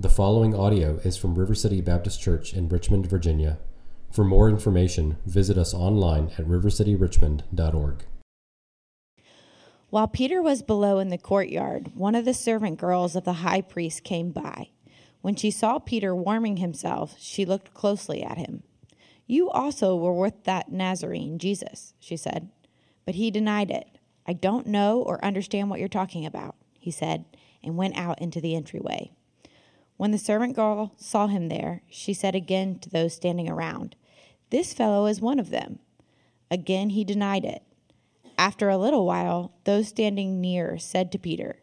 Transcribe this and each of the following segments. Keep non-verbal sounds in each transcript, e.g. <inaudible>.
The following audio is from River City Baptist Church in Richmond, Virginia. For more information, visit us online at rivercityrichmond.org. While Peter was below in the courtyard, one of the servant girls of the high priest came by. When she saw Peter warming himself, she looked closely at him. You also were with that Nazarene, Jesus, she said. But he denied it. I don't know or understand what you're talking about, he said, and went out into the entryway. When the servant girl saw him there, she said again to those standing around, This fellow is one of them. Again he denied it. After a little while, those standing near said to Peter,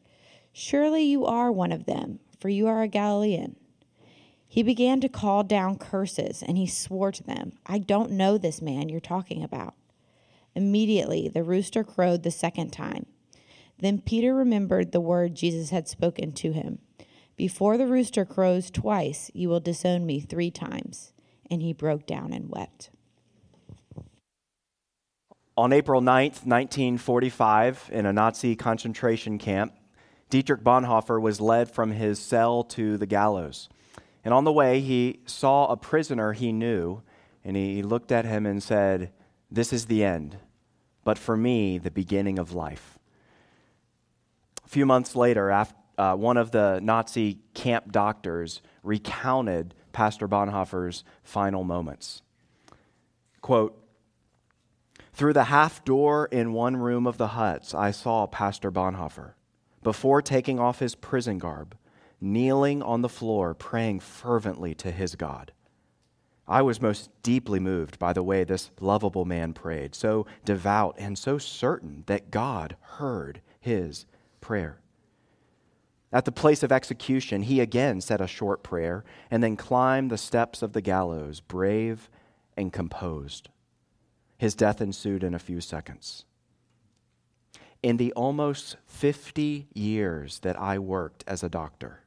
Surely you are one of them, for you are a Galilean. He began to call down curses, and he swore to them, I don't know this man you're talking about. Immediately the rooster crowed the second time. Then Peter remembered the word Jesus had spoken to him before the rooster crows twice, you will disown me three times. And he broke down and wept. On April 9th, 1945, in a Nazi concentration camp, Dietrich Bonhoeffer was led from his cell to the gallows. And on the way, he saw a prisoner he knew, and he looked at him and said, This is the end, but for me, the beginning of life. A few months later, after uh, one of the Nazi camp doctors recounted Pastor Bonhoeffer's final moments. Quote, through the half door in one room of the huts, I saw Pastor Bonhoeffer, before taking off his prison garb, kneeling on the floor, praying fervently to his God. I was most deeply moved by the way this lovable man prayed, so devout and so certain that God heard his prayer. At the place of execution, he again said a short prayer and then climbed the steps of the gallows, brave and composed. His death ensued in a few seconds. In the almost 50 years that I worked as a doctor,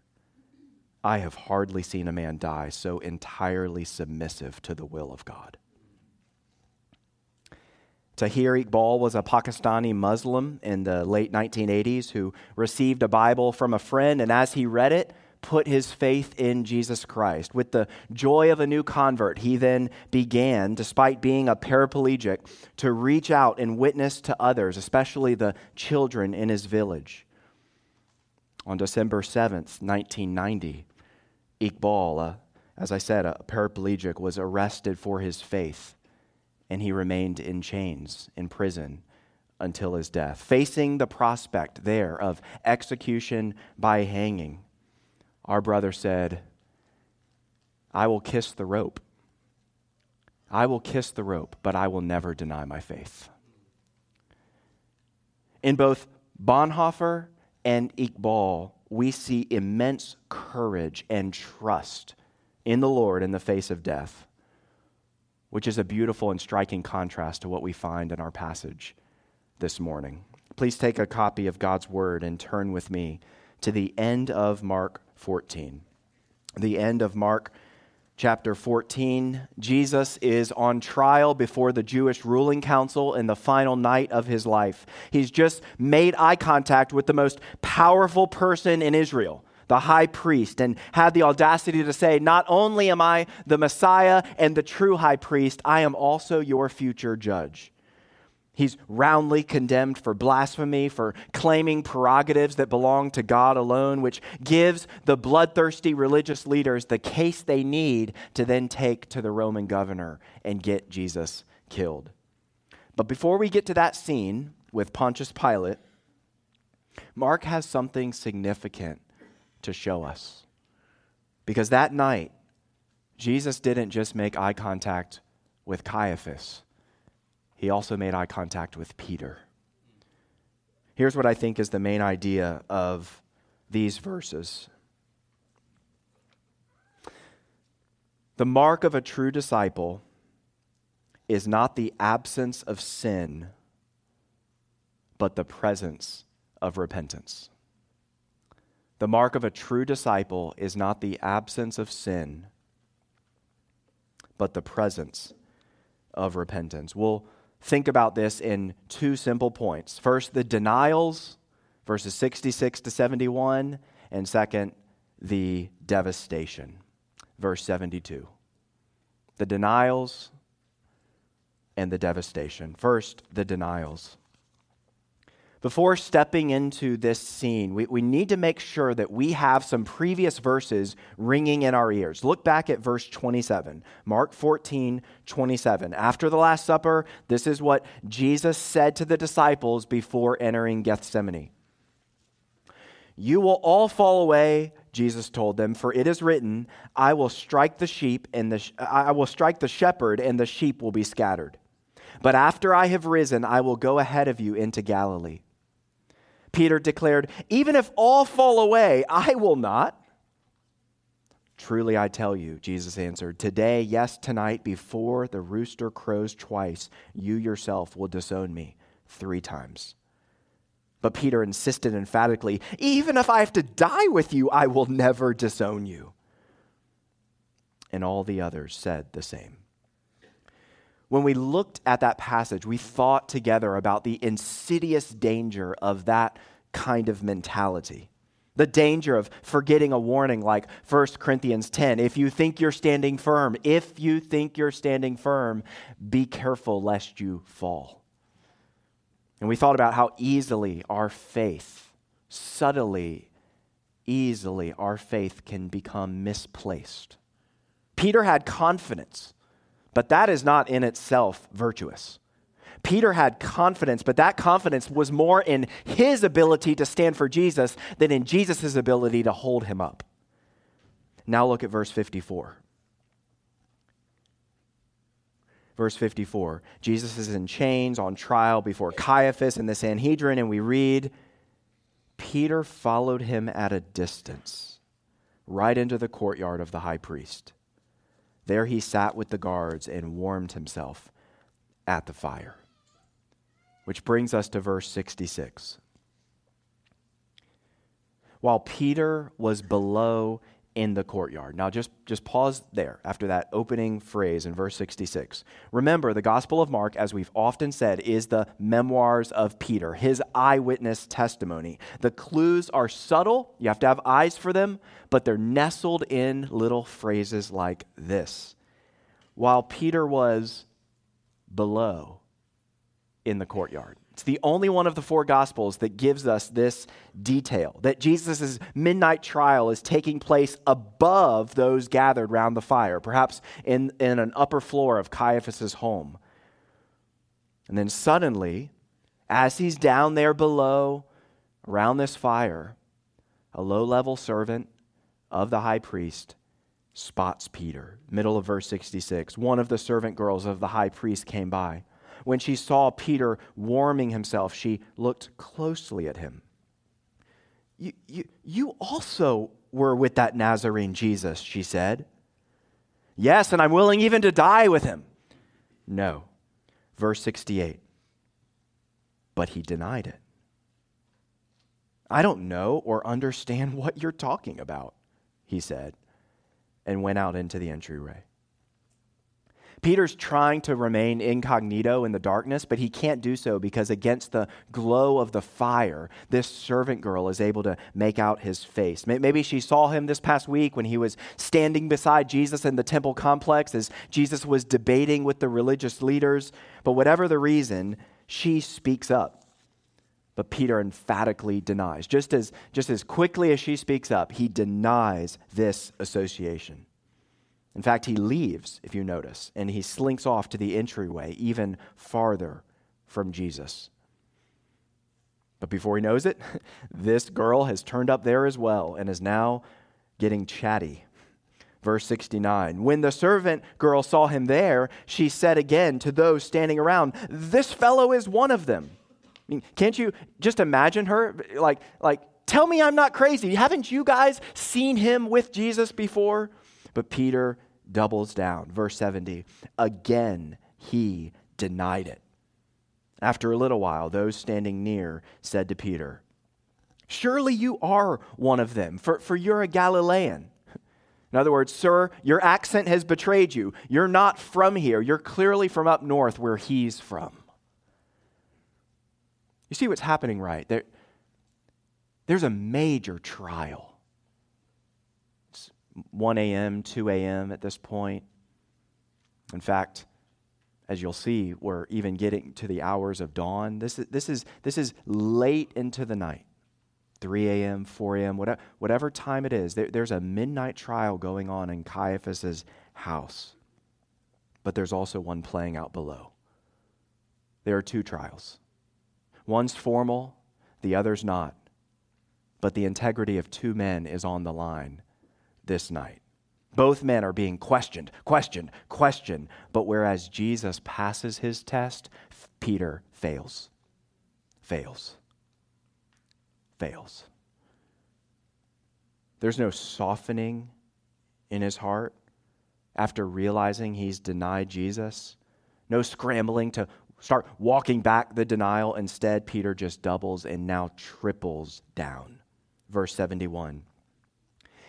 I have hardly seen a man die so entirely submissive to the will of God. Tahir Iqbal was a Pakistani Muslim in the late 1980s who received a Bible from a friend, and as he read it, put his faith in Jesus Christ. With the joy of a new convert, he then began, despite being a paraplegic, to reach out and witness to others, especially the children in his village. On December 7th, 1990, Iqbal, as I said, a paraplegic, was arrested for his faith and he remained in chains in prison until his death, facing the prospect there of execution by hanging. Our brother said, I will kiss the rope. I will kiss the rope, but I will never deny my faith. In both Bonhoeffer and Iqbal, we see immense courage and trust in the Lord in the face of death which is a beautiful and striking contrast to what we find in our passage this morning. Please take a copy of God's Word and turn with me to the end of Mark 14. The end of Mark chapter 14. Jesus is on trial before the Jewish ruling council in the final night of his life. He's just made eye contact with the most powerful person in Israel the high priest, and had the audacity to say, Not only am I the Messiah and the true high priest, I am also your future judge. He's roundly condemned for blasphemy, for claiming prerogatives that belong to God alone, which gives the bloodthirsty religious leaders the case they need to then take to the Roman governor and get Jesus killed. But before we get to that scene with Pontius Pilate, Mark has something significant to show us. Because that night, Jesus didn't just make eye contact with Caiaphas, he also made eye contact with Peter. Here's what I think is the main idea of these verses. The mark of a true disciple is not the absence of sin, but the presence of repentance. The mark of a true disciple is not the absence of sin, but the presence of repentance. We'll think about this in two simple points. First, the denials, verses 66 to 71, and second, the devastation. Verse 72. The denials and the devastation. First, the denials. Before stepping into this scene, we, we need to make sure that we have some previous verses ringing in our ears. Look back at verse 27, Mark 14, 27. After the Last Supper, this is what Jesus said to the disciples before entering Gethsemane. You will all fall away, Jesus told them, for it is written, I will strike the sheep and the I will strike the shepherd and the sheep will be scattered. But after I have risen, I will go ahead of you into Galilee. Peter declared, Even if all fall away, I will not. Truly I tell you, Jesus answered, Today, yes, tonight, before the rooster crows twice, you yourself will disown me three times. But Peter insisted emphatically, Even if I have to die with you, I will never disown you. And all the others said the same. When we looked at that passage, we thought together about the insidious danger of that kind of mentality. The danger of forgetting a warning like 1 Corinthians 10. If you think you're standing firm, if you think you're standing firm, be careful lest you fall. And we thought about how easily our faith, subtly, easily, our faith can become misplaced. Peter had confidence but that is not in itself virtuous. Peter had confidence, but that confidence was more in his ability to stand for Jesus than in Jesus' ability to hold him up. Now look at verse 54. Verse 54 Jesus is in chains on trial before Caiaphas and the Sanhedrin, and we read, Peter followed him at a distance, right into the courtyard of the high priest. There he sat with the guards and warmed himself at the fire. Which brings us to verse 66. While Peter was below in the courtyard. Now, just, just pause there after that opening phrase in verse 66. Remember, the Gospel of Mark, as we've often said, is the memoirs of Peter, his eyewitness testimony. The clues are subtle, you have to have eyes for them, but they're nestled in little phrases like this. While Peter was below in the courtyard. It's the only one of the four Gospels that gives us this detail that Jesus' midnight trial is taking place above those gathered round the fire, perhaps in, in an upper floor of Caiaphas' home. And then suddenly, as he's down there below, around this fire, a low level servant of the high priest spots Peter. Middle of verse 66. One of the servant girls of the high priest came by. When she saw Peter warming himself, she looked closely at him. You, you, you also were with that Nazarene Jesus, she said. Yes, and I'm willing even to die with him. No. Verse 68. But he denied it. I don't know or understand <laughs> what you're talking about, he said, and went out into the entryway. Peter's trying to remain incognito in the darkness, but he can't do so because, against the glow of the fire, this servant girl is able to make out his face. Maybe she saw him this past week when he was standing beside Jesus in the temple complex as Jesus was debating with the religious leaders. But whatever the reason, she speaks up. But Peter emphatically denies. Just as, just as quickly as she speaks up, he denies this association. In fact, he leaves, if you notice, and he slinks off to the entryway, even farther from Jesus. But before he knows it, <laughs> this girl has turned up there as well and is now getting chatty. Verse 69 When the servant girl saw him there, she said again to those standing around, This fellow is one of them. I mean, can't you just imagine her? Like, like, tell me I'm not crazy. Haven't you guys seen him with Jesus before? But Peter doubles down. Verse 70 Again, he denied it. After a little while, those standing near said to Peter, Surely you are one of them, for, for you're a Galilean. In other words, sir, your accent has betrayed you. You're not from here. You're clearly from up north where he's from. You see what's happening, right? There, there's a major trial 1 a.m., 2 a.m. at this point. In fact, as you'll see, we're even getting to the hours of dawn. This is, this is, this is late into the night 3 a.m., 4 a.m., whatever, whatever time it is. There, there's a midnight trial going on in Caiaphas's house. But there's also one playing out below. There are two trials one's formal, the other's not. But the integrity of two men is on the line this night. Both men are being questioned, questioned, questioned. But whereas Jesus passes his test, Peter fails. Fails. Fails. There's no softening in his heart after realizing he's denied Jesus. No scrambling to start walking back the denial. Instead, Peter just doubles and now triples down. Verse 71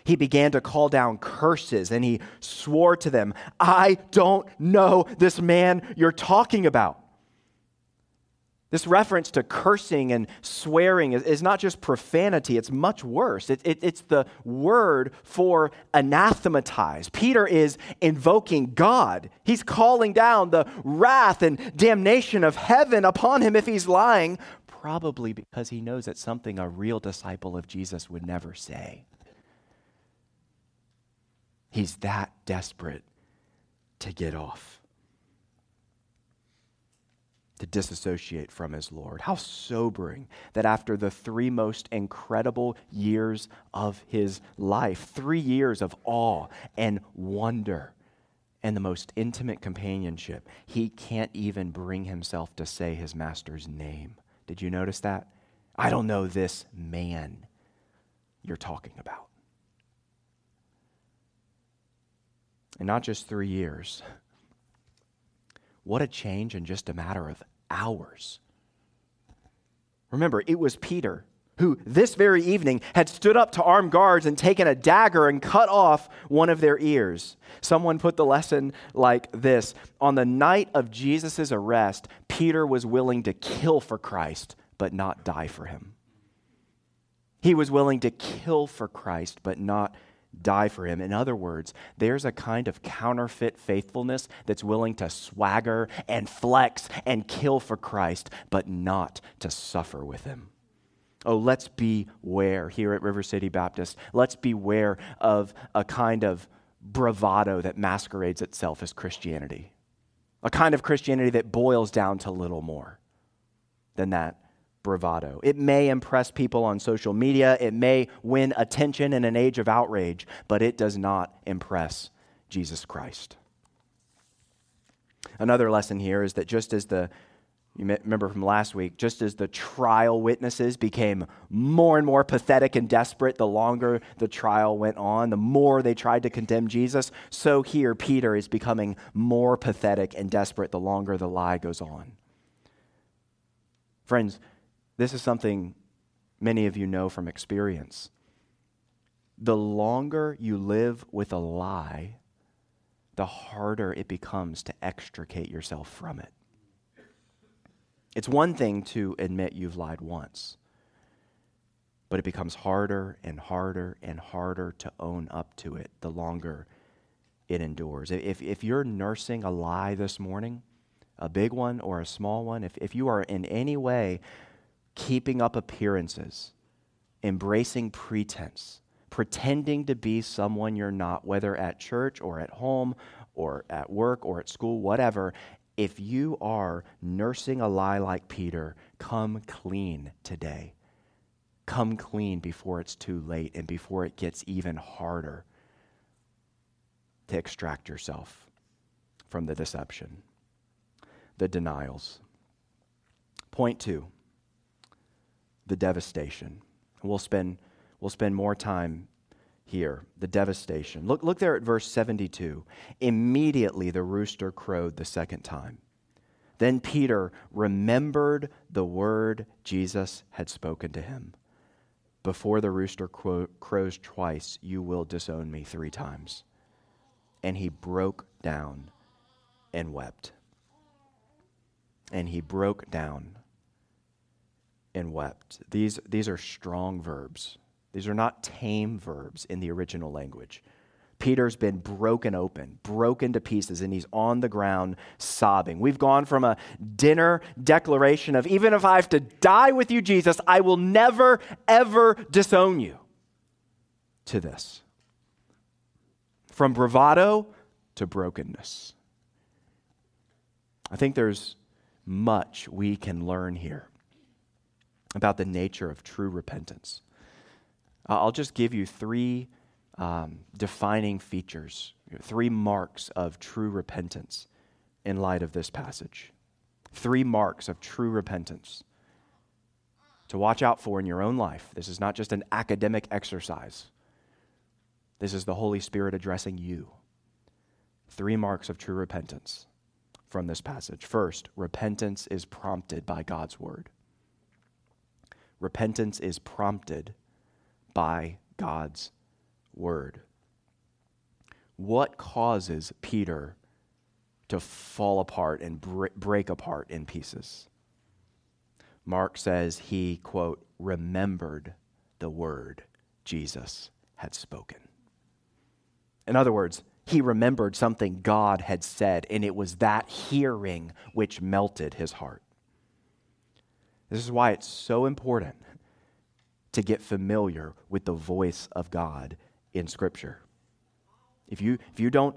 he began to call down curses and he swore to them, I don't know this man you're talking about. This reference to cursing and swearing is, is not just profanity, it's much worse. It, it, it's the word for anathematize. Peter is invoking God. He's calling down the wrath and damnation of heaven upon him if he's lying, probably because he knows it's something a real disciple of Jesus would never say. He's that desperate to get off, to disassociate from his Lord. How sobering that after the three most incredible years of his life, three years of awe and wonder, and the most intimate companionship, he can't even bring himself to say his master's name. Did you notice that? I don't know this man you're talking about. And not just three years. What a change in just a matter of hours. Remember, it was Peter who this very evening had stood up to armed guards and taken a dagger and cut off one of their ears. Someone put the lesson like this On the night of Jesus' arrest, Peter was willing to kill for Christ, but not die for him. He was willing to kill for Christ, but not die for him. In other words, there's a kind of counterfeit faithfulness that's willing to swagger and flex and kill for Christ, but not to suffer with him. Oh, let's beware here at River City Baptist. Let's beware of a kind of bravado that masquerades itself as Christianity. A kind of Christianity that boils down to little more than that bravado. It may impress people on social media, it may win attention in an age of outrage, but it does not impress Jesus Christ. Another lesson here is that just as the you remember from last week, just as the trial witnesses became more and more pathetic and desperate the longer the trial went on, the more they tried to condemn Jesus, so here Peter is becoming more pathetic and desperate the longer the lie goes on. Friends, this is something many of you know from experience. The longer you live with a lie, the harder it becomes to extricate yourself from it. It's one thing to admit you've lied once, but it becomes harder and harder and harder to own up to it the longer it endures. If, if you're nursing a lie this morning, a big one or a small one, if, if you are in any way keeping up appearances, embracing pretense, pretending to be someone you're not, whether at church or at home or at work or at school, whatever. If you are nursing a lie like Peter, come clean today. Come clean before it's too late and before it gets even harder to extract yourself from the deception, the denials. Point two the devastation. We'll spend, we'll spend more time here. The devastation. Look, look there at verse 72. Immediately the rooster crowed the second time. Then Peter remembered the word Jesus had spoken to him. Before the rooster crows twice, you will disown me three times. And he broke down and wept. And he broke down and wept. These, these are strong verbs. These are not tame verbs in the original language. Peter's been broken open, broken to pieces, and he's on the ground sobbing. We've gone from a dinner declaration of, even if I have to die with you, Jesus, I will never, ever disown you, to this. From bravado to brokenness. I think there's much we can learn here about the nature of true repentance. I'll just give you three um, defining features, three marks of true repentance in light of this passage. Three marks of true repentance to watch out for in your own life. This is not just an academic exercise, this is the Holy Spirit addressing you. Three marks of true repentance from this passage. First, repentance is prompted by God's word. Repentance is prompted by God's word. What causes Peter to fall apart and break apart in pieces? Mark says he, quote, remembered the word Jesus had spoken. In other words, he remembered something God had said, and it was that hearing which melted his heart. This is why it's so important to get familiar with the voice of God in Scripture. If you, if you don't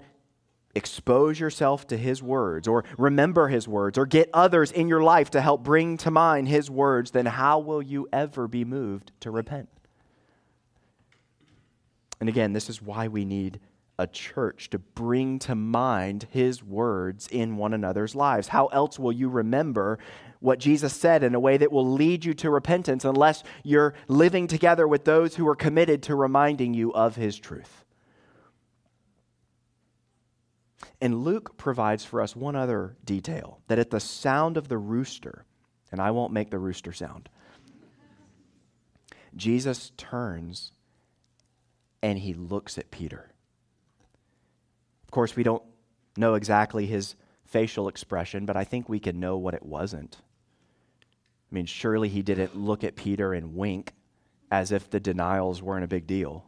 expose yourself to His words or remember His words or get others in your life to help bring to mind His words, then how will you ever be moved to repent? And again, this is why we need a church to bring to mind his words in one another's lives. How else will you remember what Jesus said in a way that will lead you to repentance unless you're living together with those who are committed to reminding you of his truth? And Luke provides for us one other detail that at the sound of the rooster, and I won't make the rooster sound, Jesus turns and he looks at Peter Of course, we don't know exactly his facial expression, but I think we can know what it wasn't. I mean, surely he didn't look at Peter and wink as if the denials weren't a big deal.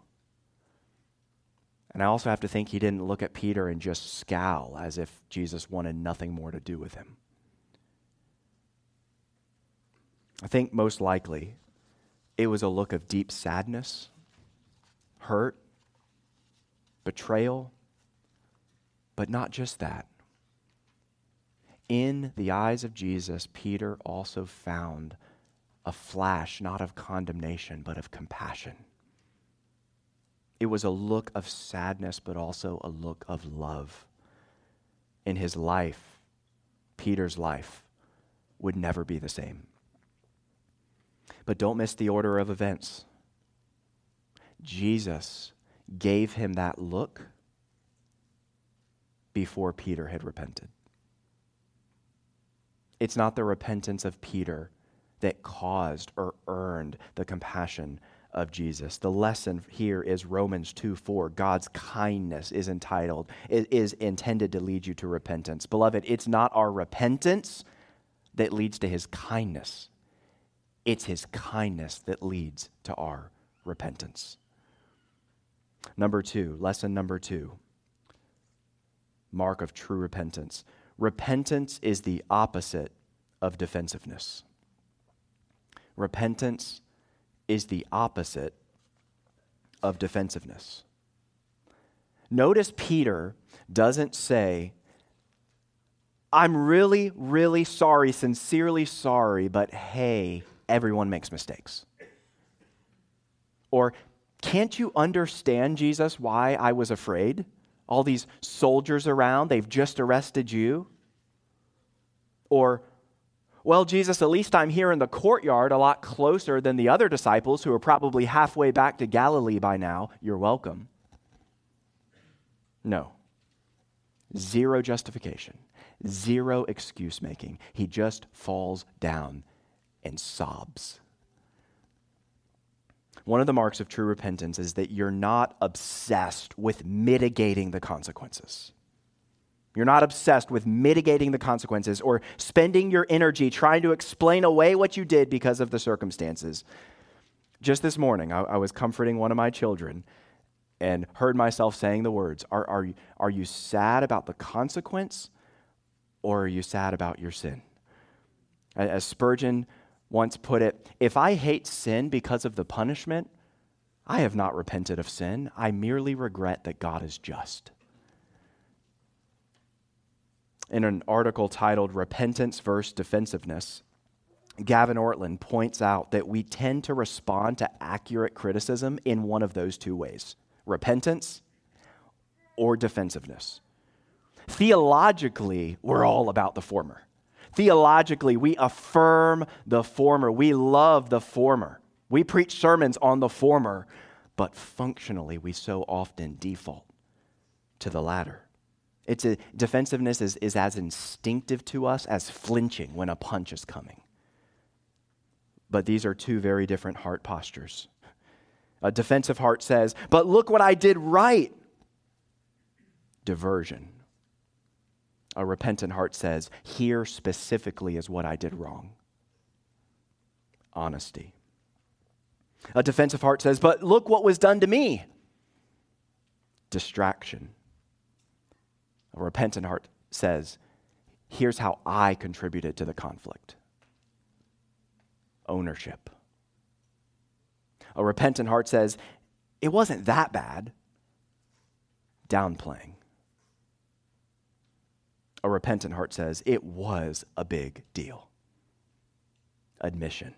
And I also have to think he didn't look at Peter and just scowl as if Jesus wanted nothing more to do with him. I think most likely it was a look of deep sadness, hurt, betrayal, but not just that. In the eyes of Jesus, Peter also found a flash not of condemnation, but of compassion. It was a look of sadness, but also a look of love. In his life, Peter's life would never be the same. But don't miss the order of events. Jesus gave him that look before Peter had repented. It's not the repentance of Peter that caused or earned the compassion of Jesus. The lesson here is Romans 2 4. God's kindness is entitled, is intended to lead you to repentance. Beloved, it's not our repentance that leads to his kindness, it's his kindness that leads to our repentance. Number two, lesson number two mark of true repentance. Repentance is the opposite of defensiveness. Repentance is the opposite of defensiveness. Notice Peter doesn't say, I'm really, really sorry, sincerely sorry, but hey, everyone makes mistakes. Or, can't you understand, Jesus, why I was afraid? All these soldiers around, they've just arrested you. Or, well, Jesus, at least I'm here in the courtyard a lot closer than the other disciples who are probably halfway back to Galilee by now. You're welcome. No. Zero justification, zero excuse making. He just falls down and sobs. One of the marks of true repentance is that you're not obsessed with mitigating the consequences. You're not obsessed with mitigating the consequences or spending your energy trying to explain away what you did because of the circumstances. Just this morning, I, I was comforting one of my children, and heard myself saying the words are, are, are you sad about the consequence or are you sad about your sin? As Spurgeon once put it, if I hate sin because of the punishment, I have not repented of sin. I merely regret that God is just. In an article titled Repentance versus Defensiveness, Gavin Ortlund points out that we tend to respond to accurate criticism in one of those two ways repentance or defensiveness. Theologically, we're all about the former. Theologically, we affirm the former. We love the former. We preach sermons on the former, but functionally, we so often default to the latter. It's a, defensiveness is, is as instinctive to us as flinching when a punch is coming. But these are two very different heart postures. A defensive heart says, But look what I did right. Diversion. A repentant heart says, Here specifically is what I did wrong. Honesty. A defensive heart says, But look what was done to me. Distraction. A repentant heart says, Here's how I contributed to the conflict ownership. A repentant heart says, It wasn't that bad. Downplaying. A repentant heart says, It was a big deal. Admission.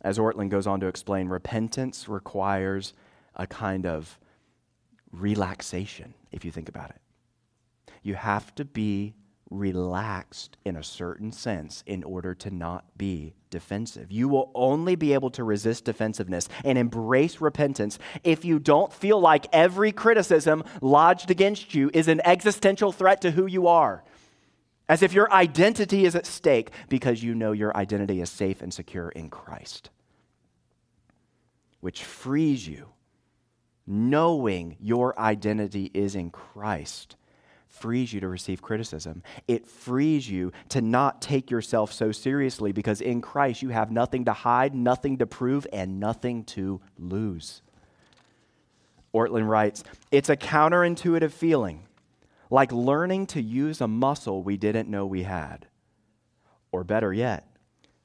As Ortlund goes on to explain, repentance requires a kind of relaxation, if you think about it. You have to be relaxed in a certain sense in order to not be defensive. You will only be able to resist defensiveness and embrace repentance if you don't feel like every criticism lodged against you is an existential threat to who you are. As if your identity is at stake because you know your identity is safe and secure in Christ, which frees you, knowing your identity is in Christ frees you to receive criticism. It frees you to not take yourself so seriously because in Christ you have nothing to hide, nothing to prove, and nothing to lose. Ortlund writes It's a counterintuitive feeling, like learning to use a muscle we didn't know we had. Or better yet,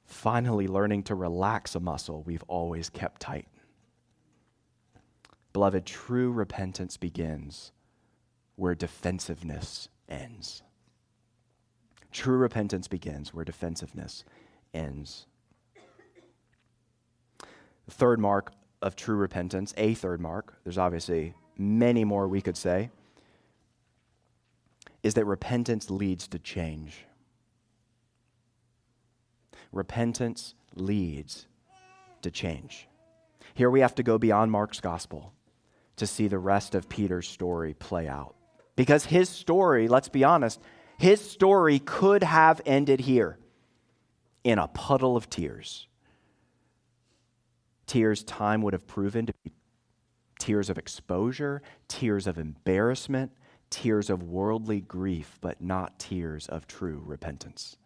finally learning to relax a muscle we've always kept tight. Beloved, true repentance begins where defensiveness ends. True repentance begins where defensiveness ends. The third mark of true repentance, a third mark, there's obviously many more we could say, is that repentance leads to change. Repentance leads to change. Here we have to go beyond Mark's gospel to see the rest of Peter's story play out. Because his story, let's be honest, his story could have ended here in a puddle of tears. Tears time would have proven to be tears of exposure, tears of embarrassment, tears of worldly grief, but not tears of true repentance.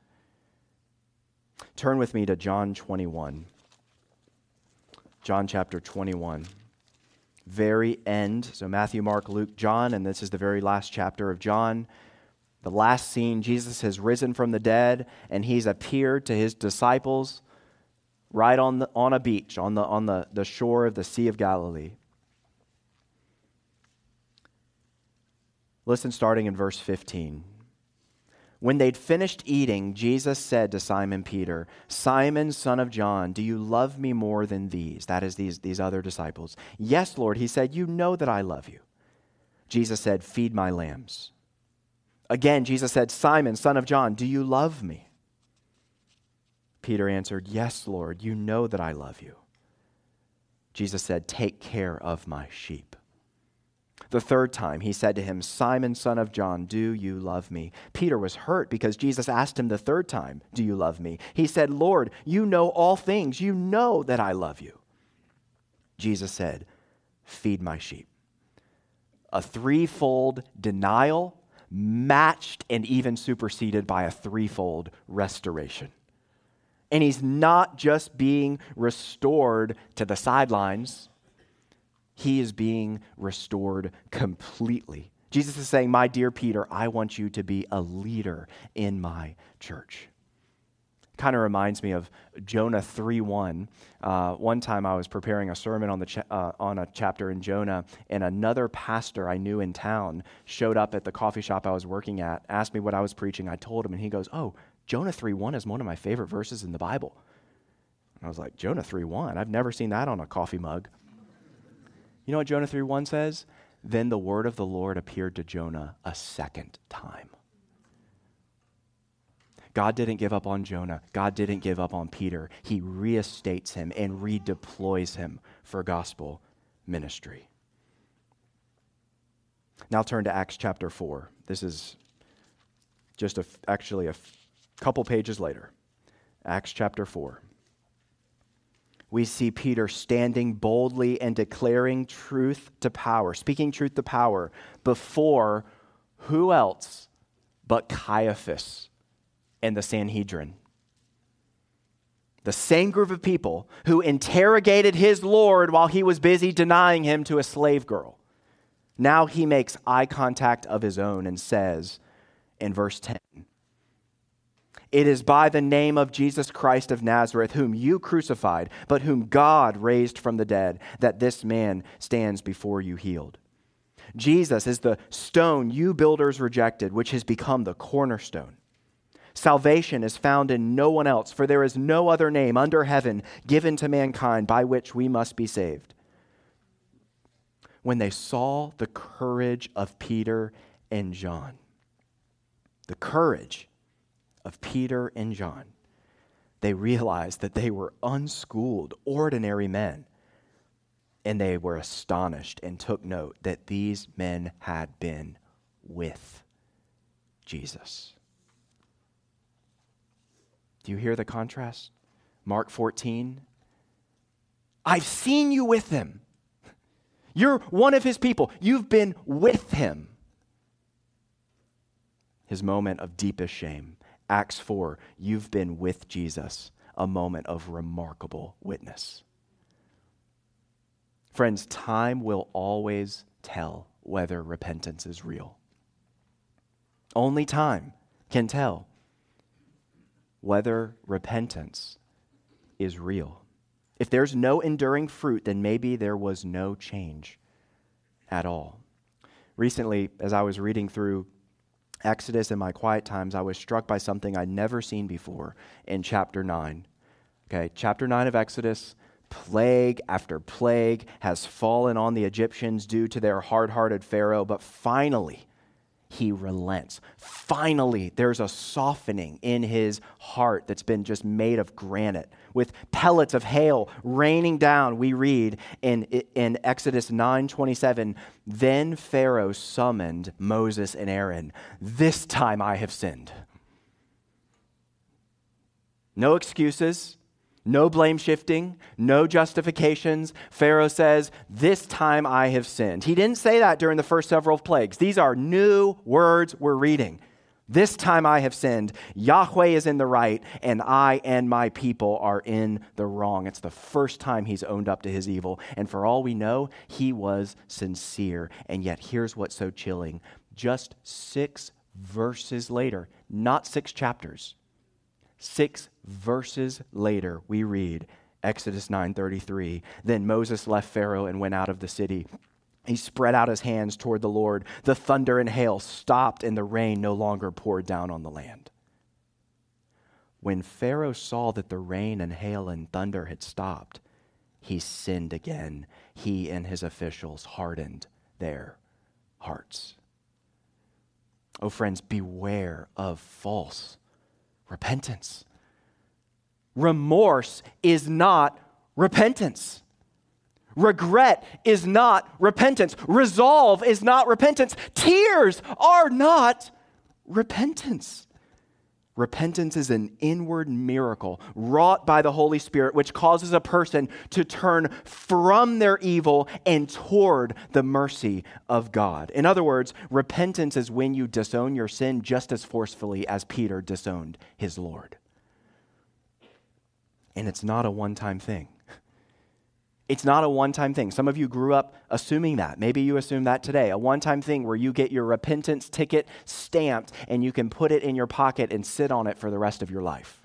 Turn with me to John 21. John chapter 21 very end. So, Matthew, Mark, Luke, John, and this is the very last chapter of John. The last scene, Jesus has risen from the dead and he's appeared to his disciples right on, the, on a beach, on, the, on the, the shore of the Sea of Galilee. Listen, starting in verse 15. When they'd finished eating, Jesus said to Simon Peter, Simon, son of John, do you love me more than these? That is, these, these other disciples. Yes, Lord, he said, You know that I love you. Jesus said, Feed my lambs. Again, Jesus said, Simon, son of John, do you love me? Peter answered, Yes, Lord, you know that I love you. Jesus said, Take care of my sheep. The third time, he said to him, Simon, son of John, do you love me? Peter was hurt because Jesus asked him the third time, Do you love me? He said, Lord, you know all things. You know that I love you. Jesus said, Feed my sheep. A threefold denial, matched and even superseded by a threefold restoration. And he's not just being restored to the sidelines he is being restored completely. Jesus is saying, My dear Peter, I want you to be a leader in my church. Kind of reminds me of Jonah 3 1. Uh, one time I was preparing a sermon on, the cha- uh, on a chapter in Jonah, and another pastor I knew in town showed up at the coffee shop I was working at, asked me what I was preaching. I told him, and he goes, Oh, Jonah 3 1 is one of my favorite verses in the Bible. And I was like, Jonah 3 1? I've never seen that on a coffee mug. You know what Jonah 3 1 says? Then the word of the Lord appeared to Jonah a second time. God didn't give up on Jonah. God didn't give up on Peter. He reinstates him and redeploys him for gospel ministry. Now turn to Acts chapter 4. This is just a, actually a couple pages later. Acts chapter 4 we see Peter standing boldly and declaring truth to power, speaking truth to power before who else but Caiaphas and the Sanhedrin. The same group of people who interrogated his Lord while he was busy denying him to a slave girl. Now he makes eye contact of his own and says in verse 10 it is by the name of Jesus Christ of Nazareth, whom you crucified, but whom God raised from the dead, that this man stands before you healed. Jesus is the stone you builders rejected, which has become the cornerstone. Salvation is found in no one else, for there is no other name under heaven given to mankind by which we must be saved. When they saw the courage of Peter and John, the courage of Peter and John, they realized that they were unschooled, ordinary men. And they were astonished and took note that these men had been with Jesus. Do you hear the contrast? Mark 14. I've seen you with him. You're one of his people. You've been with him. His moment of deepest shame. Acts 4, you've been with Jesus, a moment of remarkable witness. Friends, time will always tell whether repentance is real. Only time can tell whether repentance is real. If there's no enduring fruit, then maybe there was no change at all. Recently, as I was reading through Exodus in my quiet times, I was struck by something I'd never seen before in chapter 9. Okay, chapter 9 of Exodus, plague after plague has fallen on the Egyptians due to their hard hearted Pharaoh, but finally, he relents. Finally, there's a softening in his heart that's been just made of granite. With pellets of hail raining down, we read in, in Exodus 9:27, then Pharaoh summoned Moses and Aaron. This time I have sinned. No excuses. No blame shifting, no justifications. Pharaoh says, This time I have sinned. He didn't say that during the first several plagues. These are new words we're reading. This time I have sinned. Yahweh is in the right, and I and my people are in the wrong. It's the first time he's owned up to his evil. And for all we know, he was sincere. And yet, here's what's so chilling just six verses later, not six chapters, Six verses later, we read Exodus 9:33. Then Moses left Pharaoh and went out of the city. He spread out his hands toward the Lord. The thunder and hail stopped, and the rain no longer poured down on the land. When Pharaoh saw that the rain and hail and thunder had stopped, he sinned again. He and his officials hardened their hearts. Oh, friends, beware of false repentance. Remorse is not repentance. Regret is not repentance. Resolve is not repentance. Tears are not repentance. Repentance is an inward miracle wrought by the Holy Spirit, which causes a person to turn from their evil and toward the mercy of God. In other words, repentance is when you disown your sin just as forcefully as Peter disowned his Lord. And it's not a one time thing, It's not a one time thing. Some of you grew up assuming that. Maybe you assume that today. A one time thing where you get your repentance ticket stamped and you can put it in your pocket and sit on it for the rest of your life.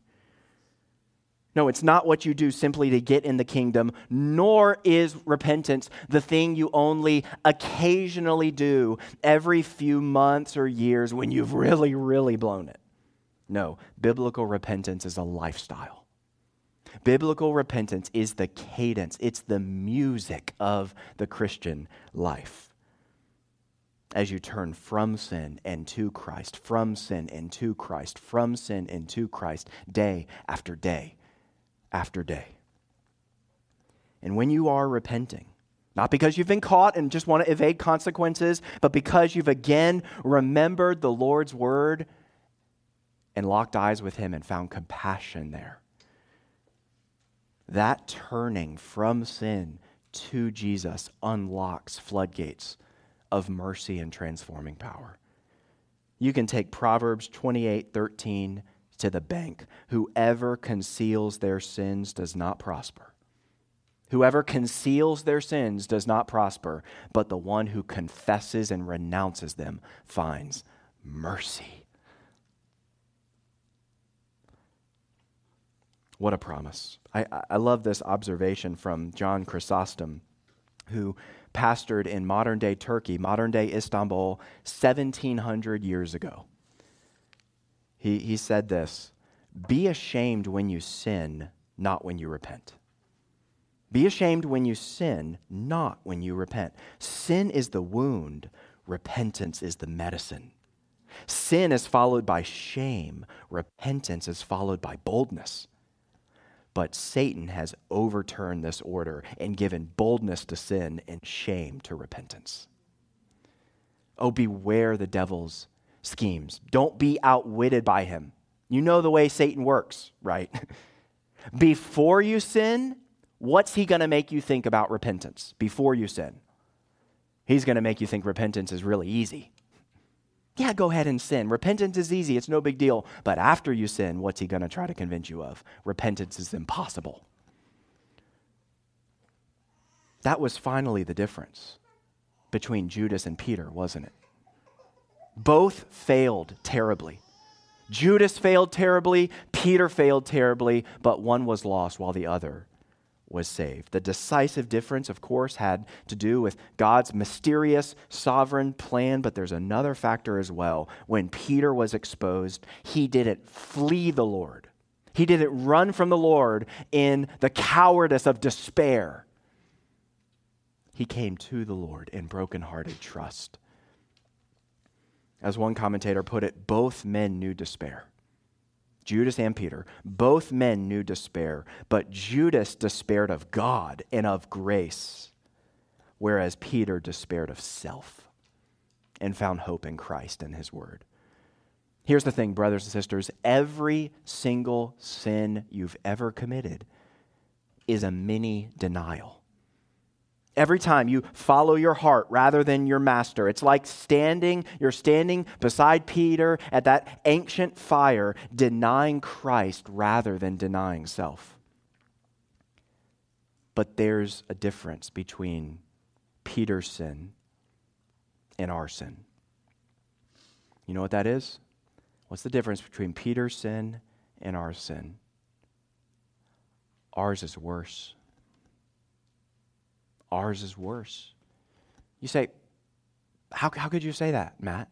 No, it's not what you do simply to get in the kingdom, nor is repentance the thing you only occasionally do every few months or years when you've really, really blown it. No, biblical repentance is a lifestyle. Biblical repentance is the cadence, it's the music of the Christian life. As you turn from sin and to Christ, from sin and to Christ, from sin and to Christ, day after day after day. And when you are repenting, not because you've been caught and just want to evade consequences, but because you've again remembered the Lord's word and locked eyes with Him and found compassion there. That turning from sin to Jesus unlocks floodgates of mercy and transforming power. You can take Proverbs 28 13 to the bank. Whoever conceals their sins does not prosper. Whoever conceals their sins does not prosper, but the one who confesses and renounces them finds mercy. What a promise. I, I love this observation from John Chrysostom, who pastored in modern day Turkey, modern day Istanbul, 1700 years ago. He, he said this Be ashamed when you sin, not when you repent. Be ashamed when you sin, not when you repent. Sin is the wound, repentance is the medicine. Sin is followed by shame, repentance is followed by boldness. But Satan has overturned this order and given boldness to sin and shame to repentance. Oh, beware the devil's schemes. Don't be outwitted by him. You know the way Satan works, right? <laughs> Before you sin, what's he going to make you think about repentance? Before you sin, he's going to make you think repentance is really easy. Yeah, go ahead and sin. Repentance is easy, it's no big deal. But after you sin, what's he going to try to convince you of? Repentance is impossible. That was finally the difference between Judas and Peter, wasn't it? Both failed terribly. Judas failed terribly, Peter failed terribly, but one was lost while the other was saved. The decisive difference, of course, had to do with God's mysterious sovereign plan, but there's another factor as well. When Peter was exposed, he didn't flee the Lord, he didn't run from the Lord in the cowardice of despair. He came to the Lord in brokenhearted trust. As one commentator put it, both men knew despair. Judas and Peter, both men knew despair, but Judas despaired of God and of grace, whereas Peter despaired of self and found hope in Christ and his word. Here's the thing, brothers and sisters every single sin you've ever committed is a mini denial. Every time you follow your heart rather than your master, it's like standing, you're standing beside Peter at that ancient fire, denying Christ rather than denying self. But there's a difference between Peter's sin and our sin. You know what that is? What's the difference between Peter's sin and our sin? Ours is worse. Ours is worse. You say, how, how could you say that, Matt?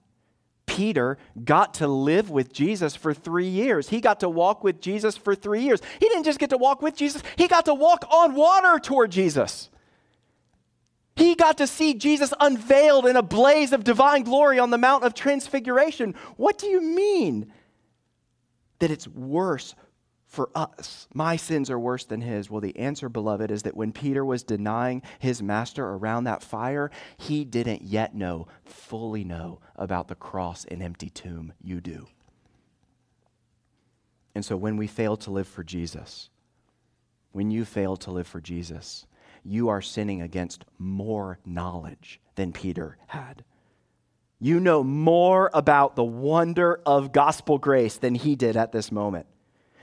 Peter got to live with Jesus for three years. He got to walk with Jesus for three years. He didn't just get to walk with Jesus, he got to walk on water toward Jesus. He got to see Jesus unveiled in a blaze of divine glory on the Mount of Transfiguration. What do you mean that it's worse for us. My sins are worse than his. Well, the answer, beloved, is that when Peter was denying his master around that fire, he didn't yet know, fully know, about the cross and empty tomb. You do. And so when we fail to live for Jesus, when you fail to live for Jesus, you are sinning against more knowledge than Peter had. You know more about the wonder of gospel grace than he did at this moment.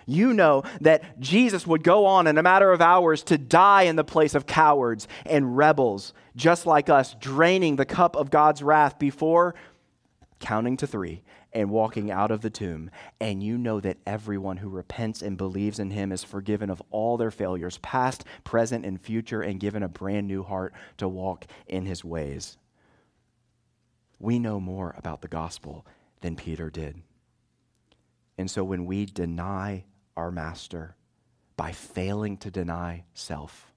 You know that Jesus would go on in a matter of hours to die in the place of cowards and rebels, just like us, draining the cup of God's wrath before counting to three and walking out of the tomb. And you know that everyone who repents and believes in him is forgiven of all their failures, past, present, and future, and given a brand new heart to walk in his ways. We know more about the gospel than Peter did. And so when we deny our master by failing to deny self,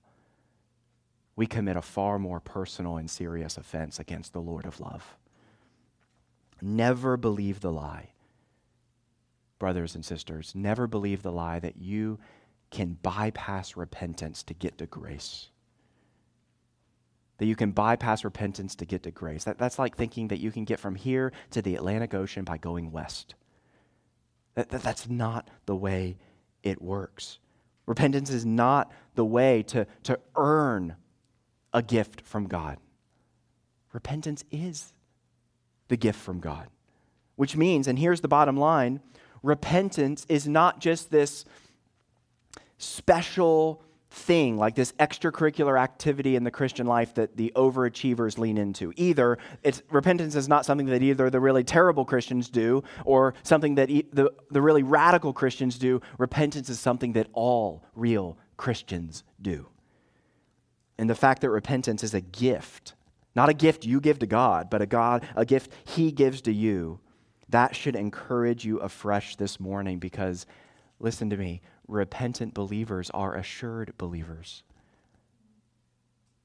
we commit a far more personal and serious offense against the Lord of love. Never believe the lie. Brothers and sisters, never believe the lie that you can bypass repentance to get to grace. That you can bypass repentance to get to grace. That, that's like thinking that you can get from here to the Atlantic Ocean by going west. That, that, that's not the way it works. Repentance is not the way to, to earn a gift from God. Repentance is the gift from God. Which means, and here's the bottom line repentance is not just this special thing, like this extracurricular activity in the Christian life that the overachievers lean into. Either it's repentance is not something that either the really terrible Christians do or something that e- the, the really radical Christians do. Repentance is something that all real Christians do. And the fact that repentance is a gift not a gift you give to God, but a God, a gift He gives to you. That should encourage you afresh this morning because, listen to me, repentant believers are assured believers.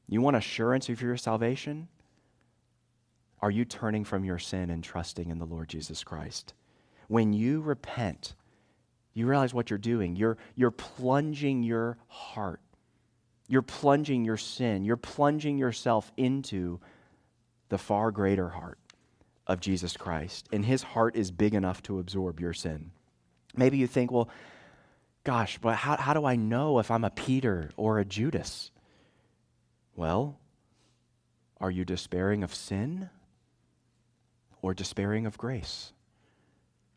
You want assurance of your salvation? Are you turning from your sin and trusting in the Lord Jesus Christ? When you repent, you realize what you're doing. You're, you're plunging your heart you're plunging your sin, you're plunging yourself into the far greater heart of Jesus Christ. And his heart is big enough to absorb your sin. Maybe you think, well, gosh, but how, how do I know if I'm a Peter or a Judas? Well, are you despairing of sin or despairing of grace?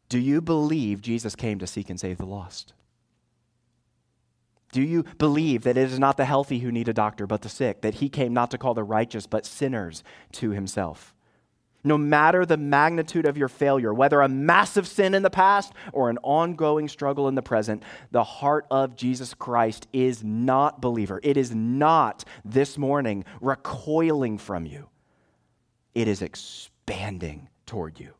Do you believe Jesus came to seek and save the lost? Do you believe that it is not the healthy who need a doctor, but the sick, that he came not to call the righteous, but sinners to himself? No matter the magnitude of your failure, whether a massive sin in the past or an ongoing struggle in the present, the heart of Jesus Christ is not, believer, it is not this morning recoiling from you, it is expanding toward you.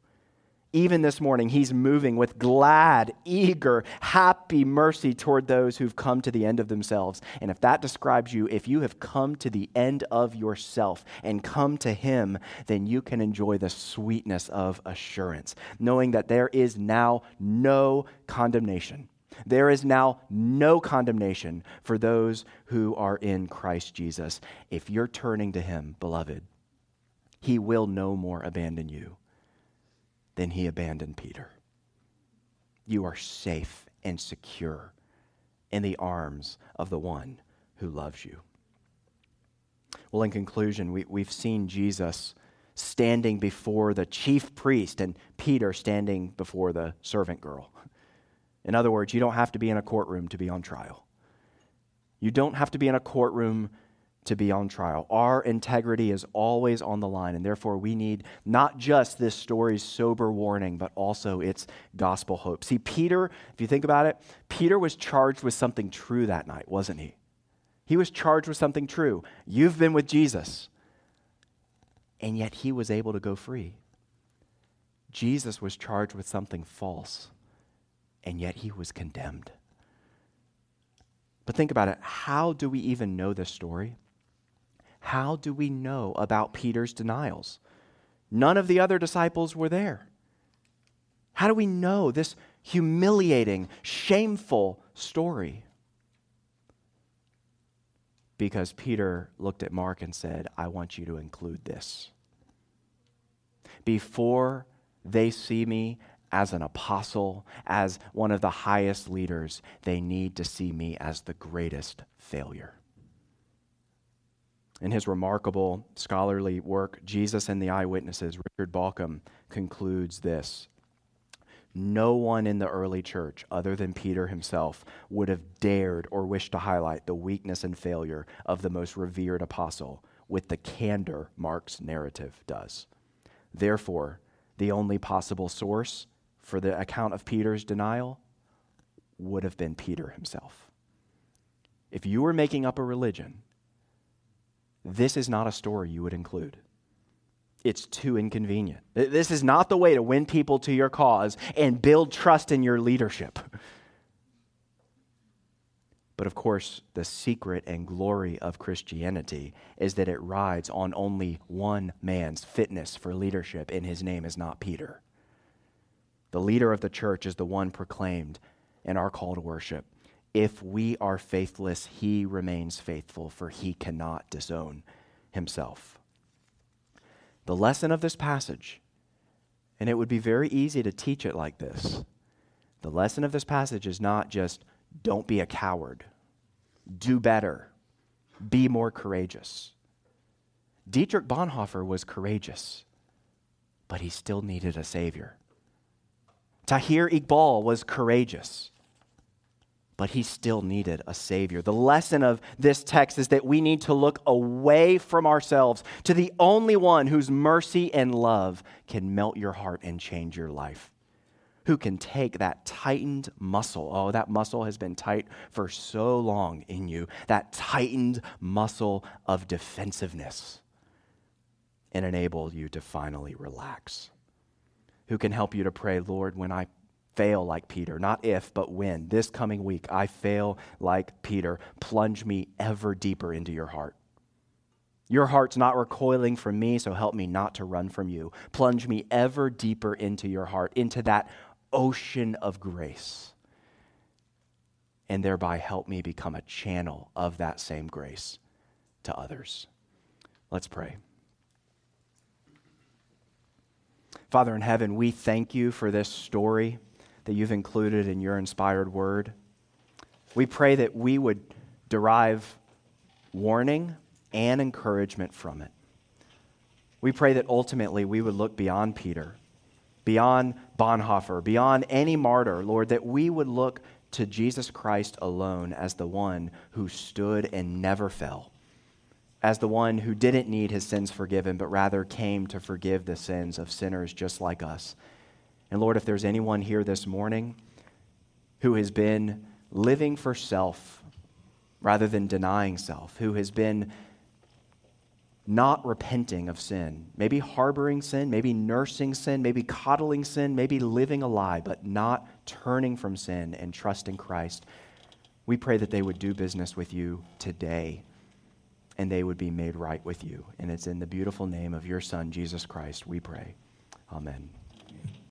Even this morning, he's moving with glad, eager, happy mercy toward those who've come to the end of themselves. And if that describes you, if you have come to the end of yourself and come to him, then you can enjoy the sweetness of assurance, knowing that there is now no condemnation. There is now no condemnation for those who are in Christ Jesus. If you're turning to him, beloved, he will no more abandon you then he abandoned Peter. You are safe and secure in the arms of the one who loves you. Well, in conclusion, we, we've seen Jesus standing before the chief priest and Peter standing before the servant girl. In other words, you don't have to be in a courtroom to be on trial. You don't have to be in a courtroom to be on trial. Our integrity is always on the line, and therefore we need not just this story's sober warning, but also its gospel hope. See, Peter, if you think about it, Peter was charged with something true that night, wasn't he? He was charged with something true. You've been with Jesus, and yet he was able to go free. Jesus was charged with something false, and yet he was condemned. But think about it. How do we even know this story? How do we know about Peter's denials? None of the other disciples were there. How do we know this humiliating, shameful story? Because Peter looked at Mark and said, I want you to include this. Before they see me as an apostle, as one of the highest leaders, they need to see me as the greatest failure. In his remarkable scholarly work, Jesus and the Eyewitnesses, Richard Bauckham concludes this no one in the early church, other than Peter himself, would have dared or wished to highlight the weakness and failure of the most revered apostle with the candor Mark's narrative does. Therefore, the only possible source for the account of Peter's denial would have been Peter himself. If you were making up a religion, this is not a story you would include. It's too inconvenient. This is not the way to win people to your cause and build trust in your leadership. <laughs> But of course, the secret and glory of Christianity is that it rides on only one man's fitness for leadership, and his name is not Peter. The leader of the church is the one proclaimed in our call to worship. If we are faithless, he remains faithful, for he cannot disown himself. The lesson of this passage, and it would be very easy to teach it like this the lesson of this passage is not just don't be a coward, do better, be more courageous. Dietrich Bonhoeffer was courageous, but he still needed a savior. Tahir Iqbal was courageous, but he still needed a Savior. The lesson of this text is that we need to look away from ourselves to the only one whose mercy and love can melt your heart and change your life. Who can take that tightened muscle? Oh, that muscle has been tight for so long in you, that tightened muscle of defensiveness, and enable you to finally relax who can help you to pray, Lord, when I fail like Peter, not if, but when, this coming week, I fail like Peter, plunge me ever deeper into your heart. Your heart's not recoiling from me, so help me not to run from you. Plunge me ever deeper into your heart, into that ocean of grace, and thereby help me become a channel of that same grace to others. Let's pray. Father in heaven, we thank you for this story that you've included in your inspired word. We pray that we would derive warning and encouragement from it. We pray that ultimately we would look beyond Peter, beyond Bonhoeffer, beyond any martyr, Lord, that we would look to Jesus Christ alone as the one who stood and never fell as the one who didn't need his sins forgiven, but rather came to forgive the sins of sinners just like us. And Lord, if there's anyone here this morning who has been living for self rather than denying self, who has been not repenting of sin, maybe harboring sin, maybe nursing sin, maybe coddling sin, maybe living a lie, but not turning from sin and trusting Christ, we pray that they would do business with you today and they would be made right with you. And it's in the beautiful name of your Son, Jesus Christ, we pray. Amen.